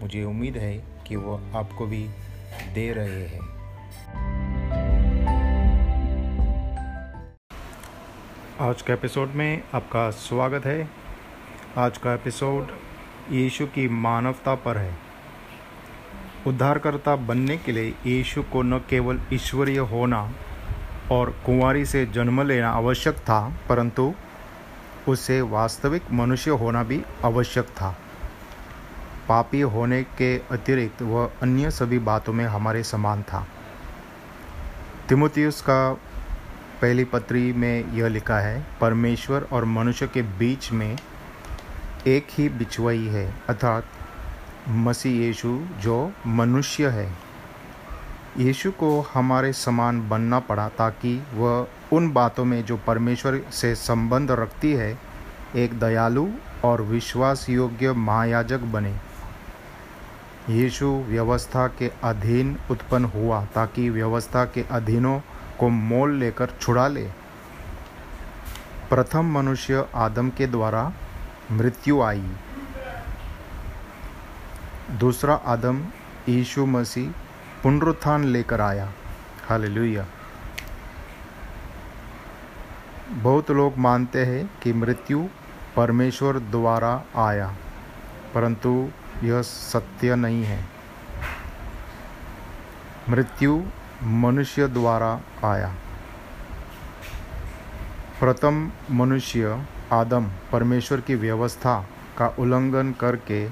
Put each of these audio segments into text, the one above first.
मुझे उम्मीद है कि वो आपको भी दे रहे हैं। आज के एपिसोड में आपका स्वागत है। आज का एपिसोड यीशु की मानवता पर है। उद्धारकर्ता बनने के लिए यीशु को न केवल ईश्वरीय होना और कुंवारी से जन्म लेना आवश्यक था, परंतु उसे वास्तविक मनुष्य होना भी आवश्यक था। पापी होने के अतिरिक्त वह अन्य सभी बातों में हमारे समान था। तिमुतियुस का पहली पत्री में यह लिखा है, परमेश्वर और मनुष्य के बीच में एक ही बिछुआई है, अर्थात मसीह यीशु, जो मनुष्य है। यीशु को हमारे समान बनना पड़ा, ताकि वह उन बातों में जो परमेश्वर से संबंध रखती है, एक दयालु और विश्वास योग्य महायाजक बने। यीशु व्यवस्था के अधीन उत्पन्न हुआ ताकि व्यवस्था के अधीनों को मोल लेकर छुड़ा ले। प्रथम मनुष्य आदम के द्वारा मृत्यु आई। दूसरा आदम यीशु मसीह पुनरुत्थान लेकर आया। हालेलुया। बहुत लोग मानते हैं कि मृत्यु परमेश्वर द्वारा आया, परंतु यह सत्य नहीं है। मृत्यु मनुष्य द्वारा आया। प्रथम मनुष्य आदम परमेश्वर की व्यवस्था का उल्लंघन करके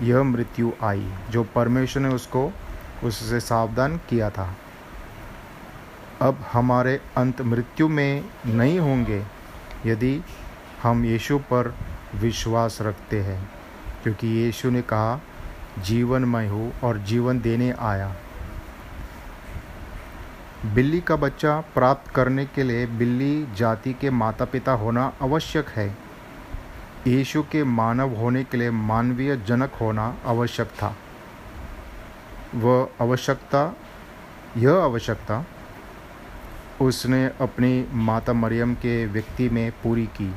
यह मृत्यु आई, जो परमेश्वर ने उसको, उससे सावधान किया था। अब हमारे अंत मृत्यु में नहीं होंगे, यदि हम यीशु पर विश्वास रखते हैं। क्योंकि यीशु ने कहा जीवन मैं हूँ और जीवन देने आया। बिल्ली का बच्चा प्राप्त करने के लिए बिल्ली जाति के माता पिता होना आवश्यक है। यीशु के मानव होने के लिए मानवीय जनक होना आवश्यक था। वह आवश्यकता, यह आवश्यकता उसने अपनी माता मरियम के व्यक्ति में पूरी की।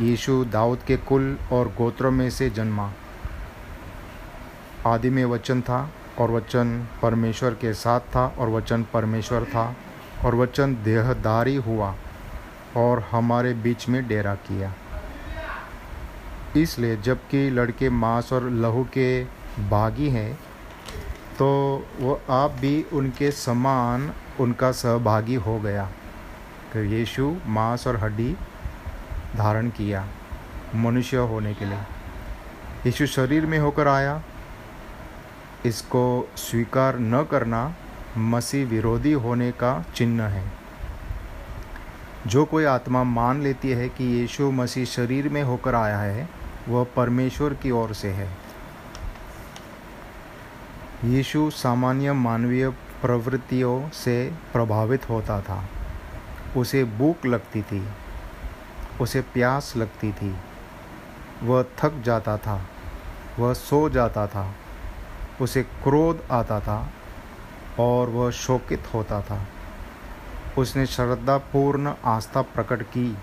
यीशु दाऊद के कुल और गोत्रों में से जन्मा। आदि में वचन था और वचन परमेश्वर के साथ था और वचन परमेश्वर था और वचन देहदारी हुआ और हमारे बीच में डेरा किया। इसलिए जबकि लड़के मांस और लहू के बागी हैं तो वो आप भी उनके समान उनका सहभागी हो गया। तो यीशु मांस और हड्डी धारण किया मनुष्य होने के लिए। यीशु शरीर में होकर आया। इसको स्वीकार न करना मसीह विरोधी होने का चिन्ह है। जो कोई आत्मा मान लेती है कि यीशु मसीह शरीर में होकर आया है, वह परमेश्वर की ओर से है। यीशु सामान्य मानवीय प्रवृत्तियों से प्रभावित होता था। उसे भूख लगती थी। उसे प्यास लगती थी। वह थक जाता था, वह सो जाता था, उसे क्रोध आता था और वह शोकित होता था। उसने श्रद्धापूर्ण आस्था प्रकट की।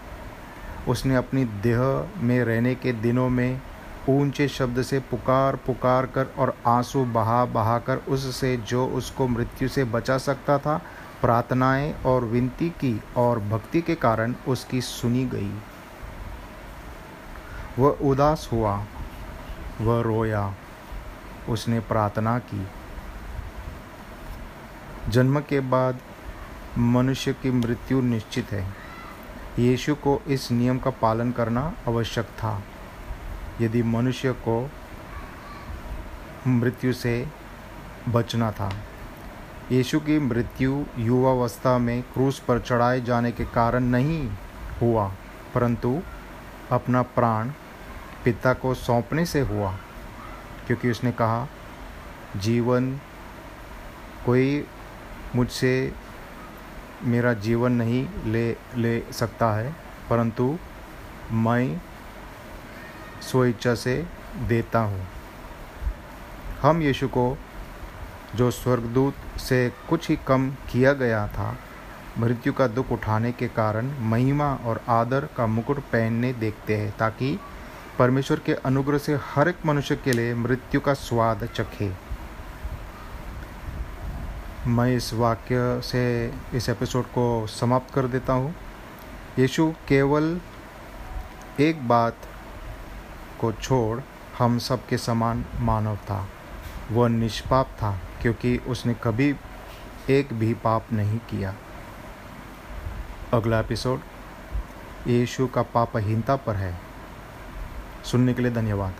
उसने अपनी देह में रहने के दिनों में ऊँचे शब्द से पुकार पुकार कर और आँसू बहा बहा कर उससे जो उसको मृत्यु से बचा सकता था प्रार्थनाएँ और विनती की और भक्ति के कारण उसकी सुनी गई। वह उदास हुआ, वह रोया, उसने प्रार्थना की। जन्म के बाद मनुष्य की मृत्यु निश्चित है। यीशु को इस नियम का पालन करना आवश्यक था। यदि मनुष्य को मृत्यु से बचना था। यीशु की मृत्यु युवावस्था में क्रूस पर चढ़ाए जाने के कारण नहीं हुआ, परंतु अपना प्राण पिता को सौंपने से हुआ, क्योंकि उसने कहा, जीवन, कोई मुझसे मेरा जीवन नहीं ले ले सकता है, परंतु मैं स्वेच्छा से देता हूँ। हम यीशु को जो स्वर्गदूत से कुछ ही कम किया गया था, मृत्यु का दुख उठाने के कारण महिमा और आदर का मुकुट पहनने देखते हैं, ताकि परमेश्वर के अनुग्रह से हर एक मनुष्य के लिए मृत्यु का स्वाद चखे। मैं इस वाक्य से इस एपिसोड को समाप्त कर देता हूँ। यीशु केवल एक बात को छोड़ हम सब के समान मानव था। वह निष्पाप था। क्योंकि उसने कभी एक भी पाप नहीं किया। अगला एपिसोड, यीशु का पापहीनता पर है। सुनने के लिए धन्यवाद।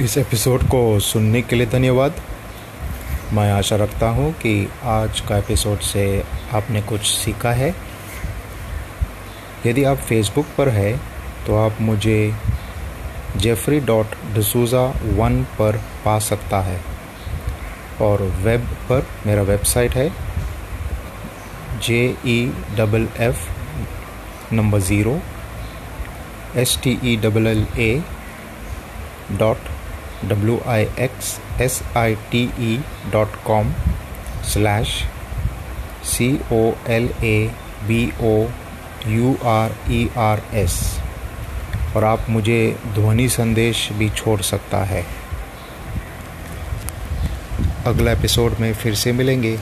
इस एपिसोड को सुनने के लिए धन्यवाद। मैं आशा रखता हूँ कि आज का एपिसोड से आपने कुछ सीखा है। यदि आप फेसबुक पर है तो आप मुझे जेफरी डॉट डसूज़ा वन पर पा सकता है। और वेब पर मेरा वेबसाइट है J E double F number zero S T E double L A dot W I X S I T E dot com slash C O L A B O U R E R S और आप मुझे ध्वनि संदेश भी छोड़ सकता है। अगला एपिसोड में फिर से मिलेंगे।